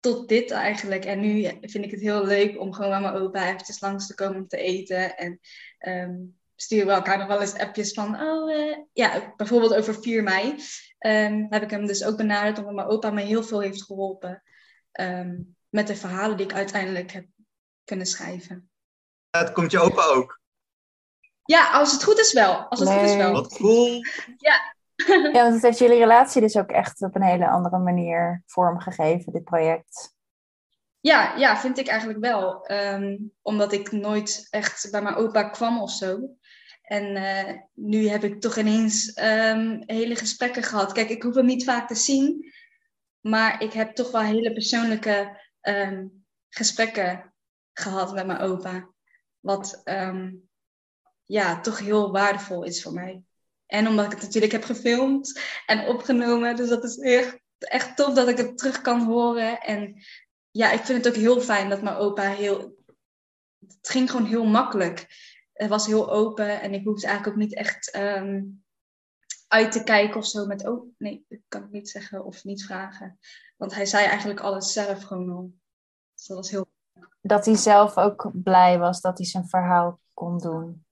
Tot dit eigenlijk. En nu vind ik het heel leuk om gewoon met mijn opa eventjes langs te komen om te eten. En um, sturen we elkaar nog wel eens appjes van, oh uh, ja, bijvoorbeeld over 4 mei. Um, heb ik hem dus ook benaderd omdat mijn opa me heel veel heeft geholpen um, met de verhalen die ik uiteindelijk heb kunnen schrijven. Het komt je opa ook. Ja, als het goed is wel. Als het nee. goed is wel. Wat cool. Ja. ja, want het heeft jullie relatie dus ook echt op een hele andere manier vormgegeven, dit project. Ja, ja, vind ik eigenlijk wel. Um, omdat ik nooit echt bij mijn opa kwam of zo. En uh, nu heb ik toch ineens um, hele gesprekken gehad. Kijk, ik hoef hem niet vaak te zien, maar ik heb toch wel hele persoonlijke um, gesprekken gehad met mijn opa. Wat um, ja, toch heel waardevol is voor mij. En omdat ik het natuurlijk heb gefilmd en opgenomen. Dus dat is echt, echt tof dat ik het terug kan horen. En ja, ik vind het ook heel fijn dat mijn opa heel... Het ging gewoon heel makkelijk. Het was heel open en ik hoefde eigenlijk ook niet echt ehm, uit te kijken of zo met... Oh, nee, dat kan ik niet zeggen of niet vragen. Want hij zei eigenlijk alles zelf gewoon al. Dus dat was heel... Dat hij zelf ook blij was dat hij zijn verhaal kon doen.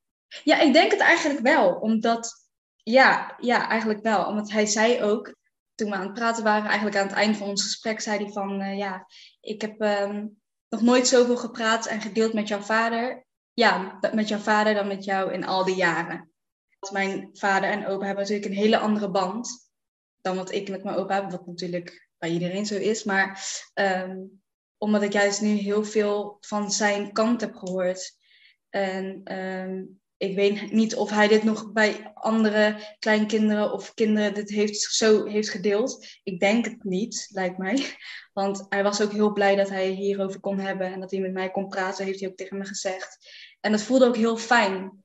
Ja, ik denk het eigenlijk wel. Omdat ja, ja, eigenlijk wel. Omdat hij zei ook, toen we aan het praten waren, eigenlijk aan het eind van ons gesprek, zei hij van, uh, ja, ik heb um, nog nooit zoveel gepraat en gedeeld met jouw vader. Ja, met jouw vader dan met jou in al die jaren. Mijn vader en opa hebben natuurlijk een hele andere band dan wat ik met mijn opa heb, wat natuurlijk bij iedereen zo is. Maar um, omdat ik juist nu heel veel van zijn kant heb gehoord. En um, ik weet niet of hij dit nog bij andere kleinkinderen of kinderen dit heeft, zo heeft gedeeld. Ik denk het niet, lijkt mij. Want hij was ook heel blij dat hij hierover kon hebben en dat hij met mij kon praten, heeft hij ook tegen me gezegd. En dat voelde ook heel fijn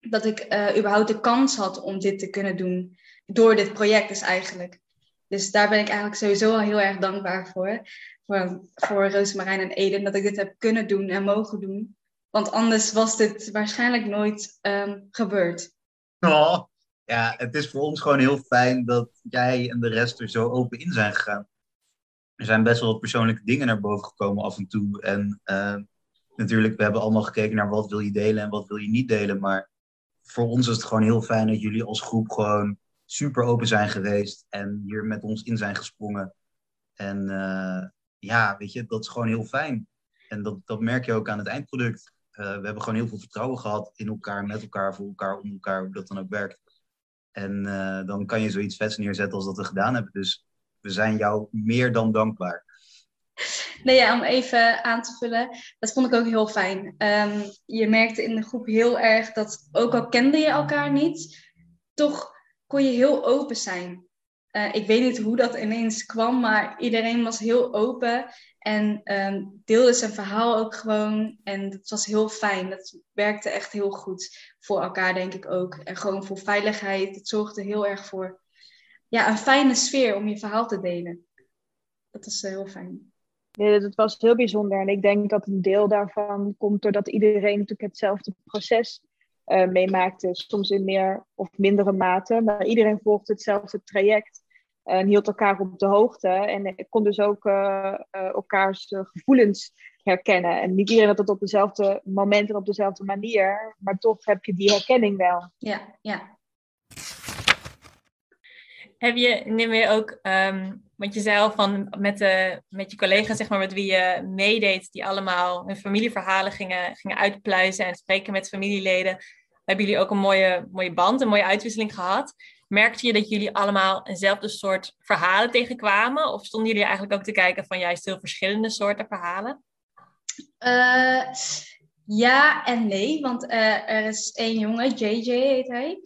dat ik uh, überhaupt de kans had om dit te kunnen doen door dit project dus eigenlijk. Dus daar ben ik eigenlijk sowieso al heel erg dankbaar voor. Voor, voor en Eden, dat ik dit heb kunnen doen en mogen doen. Want anders was dit waarschijnlijk nooit um, gebeurd. Oh, ja, het is voor ons gewoon heel fijn dat jij en de rest er zo open in zijn gegaan. Er zijn best wel wat persoonlijke dingen naar boven gekomen af en toe. En uh, natuurlijk, we hebben allemaal gekeken naar wat wil je delen en wat wil je niet delen. Maar voor ons is het gewoon heel fijn dat jullie als groep gewoon super open zijn geweest. En hier met ons in zijn gesprongen. En uh, ja, weet je, dat is gewoon heel fijn. En dat, dat merk je ook aan het eindproduct. Uh, we hebben gewoon heel veel vertrouwen gehad in elkaar, met elkaar, voor elkaar, om elkaar, hoe dat dan ook werkt. En uh, dan kan je zoiets vets neerzetten als dat we gedaan hebben. Dus we zijn jou meer dan dankbaar. Nee, ja, om even aan te vullen, dat vond ik ook heel fijn. Um, je merkte in de groep heel erg dat, ook al kende je elkaar niet, toch kon je heel open zijn. Uh, ik weet niet hoe dat ineens kwam, maar iedereen was heel open en um, deelde zijn verhaal ook gewoon. En het was heel fijn. Dat werkte echt heel goed voor elkaar, denk ik ook. En gewoon voor veiligheid. Het zorgde heel erg voor ja, een fijne sfeer om je verhaal te delen. Dat is uh, heel fijn. Ja, dat was heel bijzonder. En ik denk dat een deel daarvan komt doordat iedereen natuurlijk hetzelfde proces uh, meemaakte. Soms in meer of mindere mate. Maar iedereen volgde hetzelfde traject en hield elkaar op de hoogte. En kon dus ook uh, uh, elkaars gevoelens herkennen. En niet iedereen had het op dezelfde moment en op dezelfde manier, maar toch heb je die herkenning wel. Ja, ja. Heb je meer ook, um, want je zei van met, de, met je collega's, zeg maar, met wie je meedeed, die allemaal hun familieverhalen gingen, gingen uitpluizen en spreken met familieleden, hebben jullie ook een mooie, mooie band, een mooie uitwisseling gehad merkte je dat jullie allemaal eenzelfde soort verhalen tegenkwamen? Of stonden jullie eigenlijk ook te kijken van juist heel verschillende soorten verhalen? Uh, ja en nee, want uh, er is één jongen, JJ heet hij.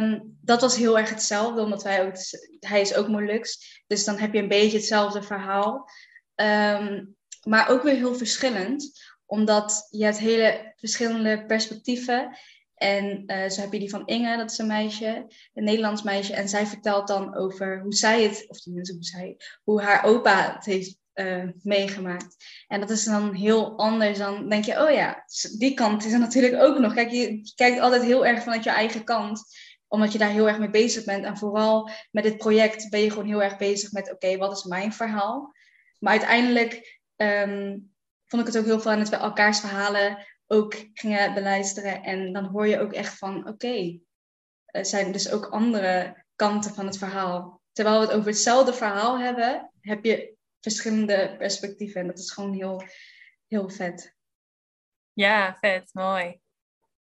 Um, dat was heel erg hetzelfde, omdat wij ook, hij is ook Molux. Dus dan heb je een beetje hetzelfde verhaal. Um, maar ook weer heel verschillend, omdat je hebt hele verschillende perspectieven. En uh, zo heb je die van Inge, dat is een meisje, een Nederlands meisje. En zij vertelt dan over hoe zij het, of tenminste hoe zij, hoe haar opa het heeft uh, meegemaakt. En dat is dan heel anders. Dan denk je, oh ja, die kant is er natuurlijk ook nog. Kijk, je kijkt altijd heel erg vanuit je eigen kant omdat je daar heel erg mee bezig bent. En vooral met dit project ben je gewoon heel erg bezig met: oké, wat is mijn verhaal? Maar uiteindelijk um, vond ik het ook heel fijn dat we elkaars verhalen ook gingen beluisteren. En dan hoor je ook echt van, oké, okay, er zijn dus ook andere kanten van het verhaal. Terwijl we het over hetzelfde verhaal hebben, heb je verschillende perspectieven. En dat is gewoon heel, heel vet. Ja, vet, mooi.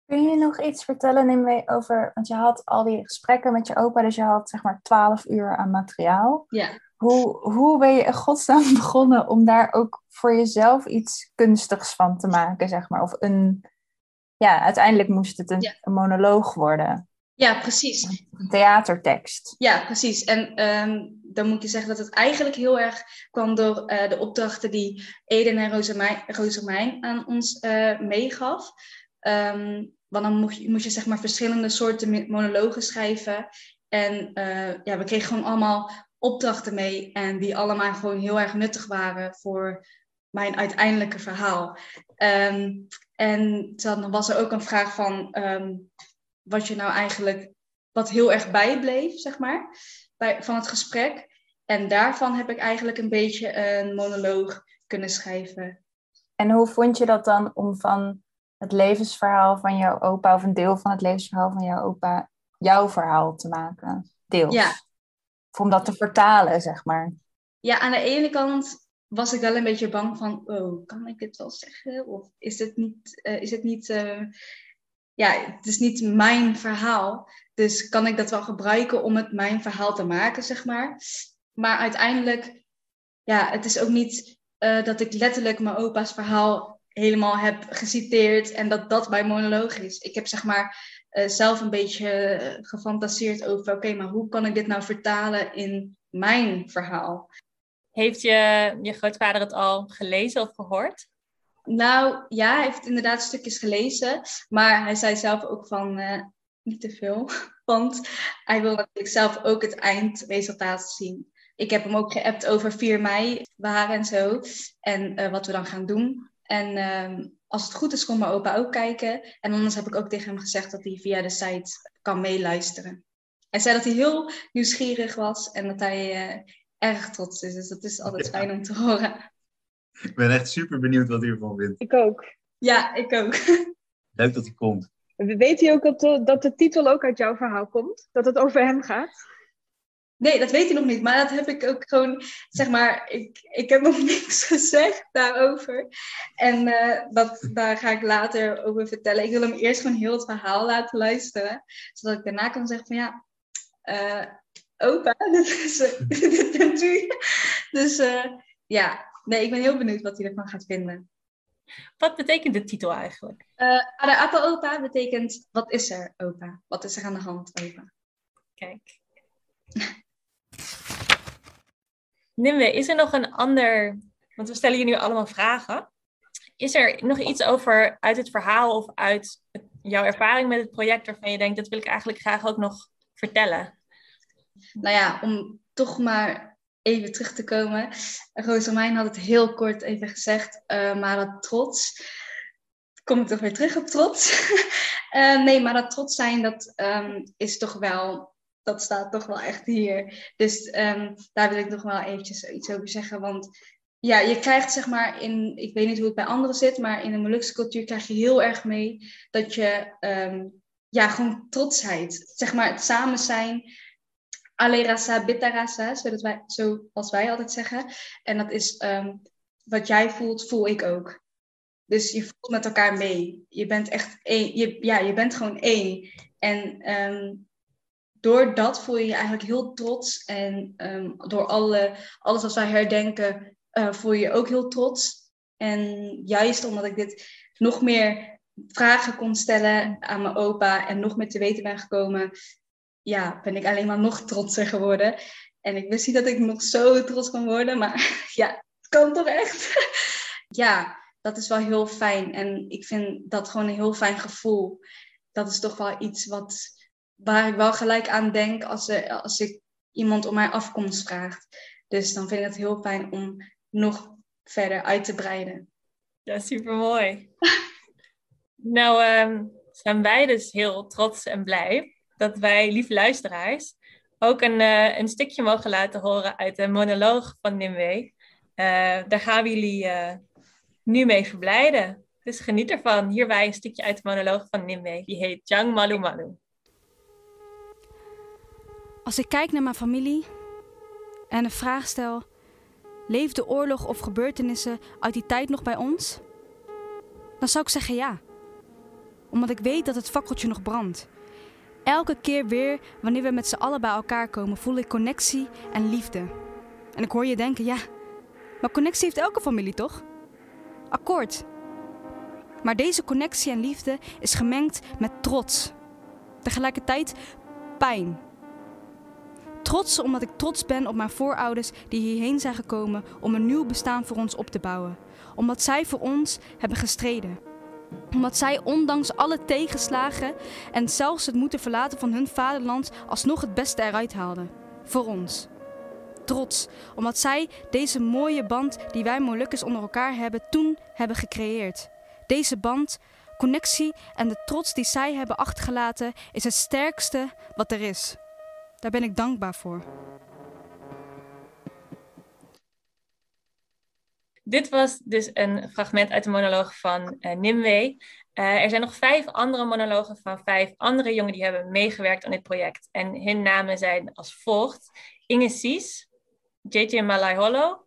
Kun je nog iets vertellen Nimwee, over, want je had al die gesprekken met je opa, dus je had zeg maar twaalf uur aan materiaal. Ja. Hoe, hoe ben je in godsnaam begonnen om daar ook voor jezelf iets kunstigs van te maken, zeg maar? Of een, ja, uiteindelijk moest het een, Ja. een monoloog worden, Ja, precies. een theatertekst. Ja, precies. En ehm, dan moet je zeggen dat het eigenlijk heel erg kwam door eh, de opdrachten die Eden en Rosamijn aan ons eh, meegaf. Ehm, want dan moest je, moest je zeg maar verschillende soorten monologen schrijven. En ja, we kregen gewoon allemaal opdrachten mee en die allemaal gewoon heel erg nuttig waren voor mijn uiteindelijke verhaal. Ehm, en dan was er ook een vraag van ehm, wat je nou eigenlijk, wat heel erg bijbleef, zeg maar, bij, van het gesprek. En daarvan heb ik eigenlijk een beetje een monoloog kunnen schrijven. En hoe vond je dat dan om van het levensverhaal van jouw opa, of een deel van het levensverhaal van jouw opa, jouw verhaal te maken? Deels. Ja. Om dat te vertalen, zeg maar. Ja, aan de ene kant was ik wel een beetje bang van, oh, kan ik het wel zeggen? Of is het niet, uh, is het niet, uh, ja, het is niet mijn verhaal. Dus kan ik dat wel gebruiken om het mijn verhaal te maken, zeg maar. Maar uiteindelijk, ja, het is ook niet uh, dat ik letterlijk mijn opa's verhaal helemaal heb geciteerd en dat dat mijn monoloog is. Ik heb zeg maar zelf een beetje gefantaseerd over, oké, maar hoe kan ik dit nou vertalen in mijn verhaal? Heeft je, je grootvader het al gelezen of gehoord? Nou ja, hij heeft inderdaad stukjes gelezen. Maar hij zei zelf ook van uh, niet te veel. Want hij wil natuurlijk zelf ook het eindresultaat zien. Ik heb hem ook geappt over 4 mei waren en zo. En uh, wat we dan gaan doen. En uh, als het goed is, kon mijn opa ook kijken. En anders heb ik ook tegen hem gezegd dat hij via de site kan meeluisteren. Hij zei dat hij heel nieuwsgierig was en dat hij uh, erg trots is. Dus dat is altijd fijn om te horen. Ik ben echt super benieuwd wat hij ervan vindt. Ik ook. Ja, ik ook. Leuk dat hij komt. Weet hij ook dat de, dat de titel ook uit jouw verhaal komt? Dat het over hem gaat? Nee, dat weet hij nog niet. Maar dat heb ik ook gewoon, zeg maar, ik, ik heb nog niks gezegd daarover. En uh, dat, daar ga ik later over vertellen. Ik wil hem eerst gewoon heel het verhaal laten luisteren. Zodat ik daarna kan zeggen van ja, uh, opa, dit, is, dit bent u. Dus ja, nee, ik ben heel benieuwd wat hij ervan gaat vinden. Wat betekent de titel eigenlijk? Uh, Ada opa betekent wat is er opa? Wat is er aan de hand opa? Kijk. Nimwe, is er nog een ander, want we stellen je nu allemaal vragen. Is er nog iets over uit het verhaal of uit jouw ervaring met het project waarvan je denkt, dat wil ik eigenlijk graag ook nog vertellen? nou ja, om toch maar even terug te komen. Rosamijn had het heel kort even gezegd, uh, maar dat trots. Kom ik toch weer terug op trots? uh, nee, maar dat trots zijn, dat um, is toch wel, dat staat toch wel echt hier. Dus um, daar wil ik nog wel eventjes iets over zeggen. Want ja, je krijgt zeg maar in, ik weet niet hoe het bij anderen zit, maar in de Molukse cultuur krijg je heel erg mee dat je, um, ja, gewoon trotsheid, zeg maar het samen zijn alle rasa, bitta rasa, zodat wij, zoals wij altijd zeggen. En dat is ehm, wat jij voelt, voel ik ook. Dus je voelt met elkaar mee. Je bent echt één. Je, ja, je bent gewoon één. En door dat voel je je eigenlijk heel trots. En um, door alle, alles wat wij herdenken, uh, voel je je ook heel trots. En juist omdat ik dit nog meer vragen kon stellen aan mijn opa en nog meer te weten ben gekomen, ja, ben ik alleen maar nog trotser geworden. En ik wist niet dat ik nog zo trots kan worden, maar ja, het kan toch echt. ja, dat is wel heel fijn. En ik vind dat gewoon een heel fijn gevoel. Dat is toch wel iets wat, waar ik wel gelijk aan denk als, er, als ik iemand om mijn afkomst vraagt. Dus dan vind ik het heel fijn om nog verder uit te breiden. Ja, super mooi. nou, ehm, zijn wij dus heel trots en blij dat wij, lieve luisteraars, ook een, uh, een stukje mogen laten horen uit de monoloog van Nimwee. Uh, daar gaan we jullie nu mee verblijden. Dus geniet ervan. Hierbij een stukje uit de monoloog van Nimwee. Die heet Jang Malu Malu. Als ik kijk naar mijn familie en de vraag stel: leeft de oorlog of gebeurtenissen uit die tijd nog bij ons? Dan zou ik zeggen ja. Omdat ik weet dat het fakkeltje nog brandt. Elke keer weer, wanneer we met z'n allen bij elkaar komen, voel ik connectie en liefde. En ik hoor je denken, ja, maar connectie heeft elke familie toch? Akkoord. Maar deze connectie en liefde is gemengd met trots. Tegelijkertijd pijn. Trots omdat ik trots ben op mijn voorouders die hierheen zijn gekomen om een nieuw bestaan voor ons op te bouwen. Omdat zij voor ons hebben gestreden. Omdat zij ondanks alle tegenslagen en zelfs het moeten verlaten van hun vaderland alsnog het beste eruit haalden. Voor ons. Trots, omdat zij deze mooie band die wij Molukkers onder elkaar hebben toen hebben gecreëerd. Deze band, connectie en de trots die zij hebben achtergelaten is het sterkste wat er is. Daar ben ik dankbaar voor. Dit was dus een fragment uit de monoloog van uh, Nimwee. Uh, er zijn nog vijf andere monologen van vijf andere jongen die hebben meegewerkt aan dit project. En hun namen zijn als volgt. Inge Sies, JJ Malai Hollo,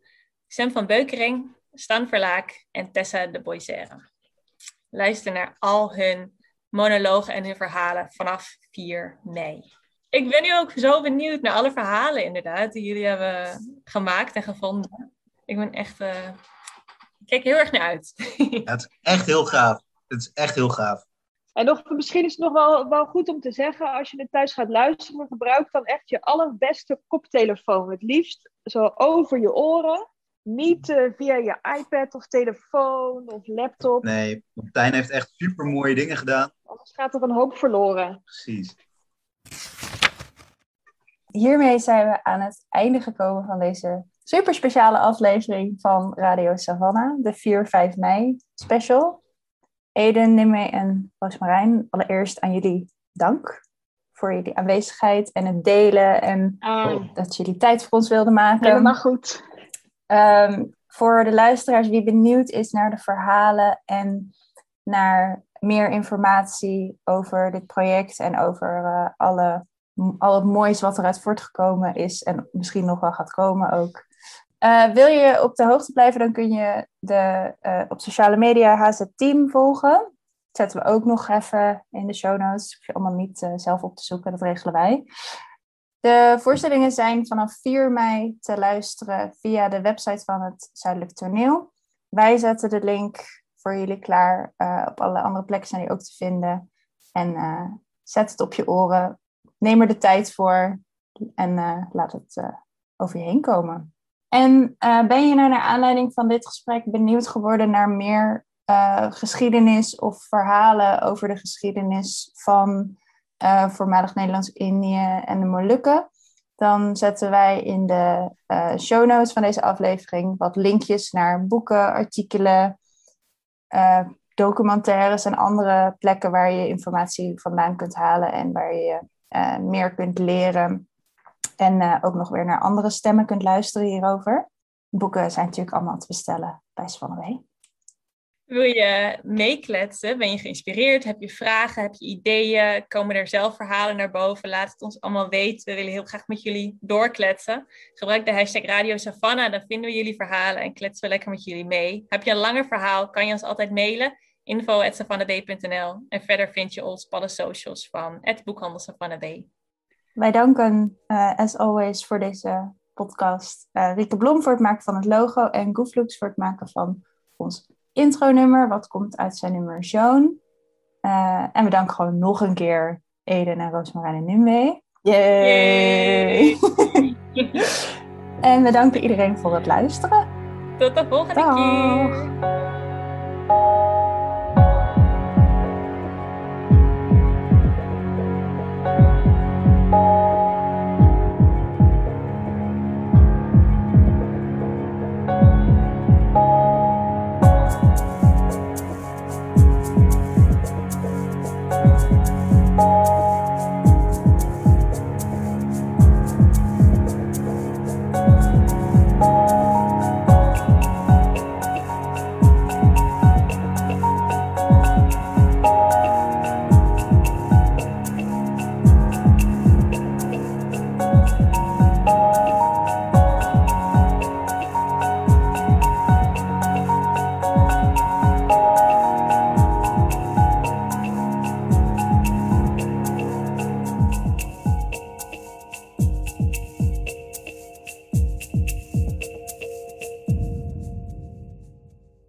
Sam van Beukering, Stan Verlaak en Tessa de Boisère. Luister naar al hun monologen en hun verhalen vanaf 4 mei. Ik ben nu ook zo benieuwd naar alle verhalen inderdaad die jullie hebben gemaakt en gevonden. Ik ben echt... Uh, ik kijk heel erg naar uit. ja, het is echt heel gaaf. Het is echt heel gaaf. En nog, misschien is het nog wel, wel goed om te zeggen, als je het thuis gaat luisteren, gebruik dan echt je allerbeste koptelefoon. Het liefst zo over je oren. Niet uh, via je iPad of telefoon of laptop. Nee, Martijn heeft echt super mooie dingen gedaan. Anders gaat er een hoop verloren. Precies. Hiermee zijn we aan het einde gekomen van deze super speciale aflevering van Radio Savannah, de 4-5 mei special. Eden, Nimme en Roosmarijn, allereerst aan jullie dank voor jullie aanwezigheid en het delen en Ah, dat jullie tijd voor ons wilden maken. helemaal goed. Ehm, voor de luisteraars wie benieuwd is naar de verhalen en naar meer informatie over dit project en over eh, alle, al het moois wat eruit voortgekomen is en misschien nog wel gaat komen ook. Eh, wil je op de hoogte blijven, dan kun je de, eh, op sociale media HZ Team volgen. Zetten we ook nog even in de show notes. Hoef je allemaal niet eh, zelf op te zoeken, dat regelen wij. De voorstellingen zijn vanaf 4 mei te luisteren via de website van het Zuidelijk Toneel. Wij zetten de link voor jullie klaar. Op alle andere plekken zijn die ook te vinden. En zet het op je oren. Neem er de tijd voor. En uh, laat het over je heen komen. En ben je nou naar aanleiding van dit gesprek benieuwd geworden naar meer geschiedenis of verhalen over de geschiedenis van uh, voormalig Nederlands-Indië en de Molukken. Dan zetten wij in de uh, show notes van deze aflevering wat linkjes naar boeken, artikelen, uh, documentaires en andere plekken waar je informatie vandaan kunt halen en waar je meer kunt leren. En ook nog weer naar andere stemmen kunt luisteren hierover. Boeken zijn natuurlijk allemaal te bestellen bij Svanne wil je meekletsen? Ben je geïnspireerd? Heb je vragen? Heb je ideeën? Komen er zelf verhalen naar boven? Laat het ons allemaal weten. We willen heel graag met jullie doorkletsen. Gebruik de hashtag Radio Savannah. Dan vinden we jullie verhalen en kletsen we lekker met jullie mee. Heb je een langer verhaal? Kan je ons altijd mailen. info.savannahb.nl En verder vind je ons op alle socials van het boekhandel Savannah B. Wij danken, uh, as always, voor deze podcast. Uh, Rieke Blom voor het maken van het logo en Gooflux voor het maken van ons intronummer, wat komt uit zijn nummer Joan. Uh, en we danken gewoon nog een keer Eden en Roosmarijn en Nimwee. Yay! en we danken iedereen voor het luisteren. Tot de volgende Dag. keer!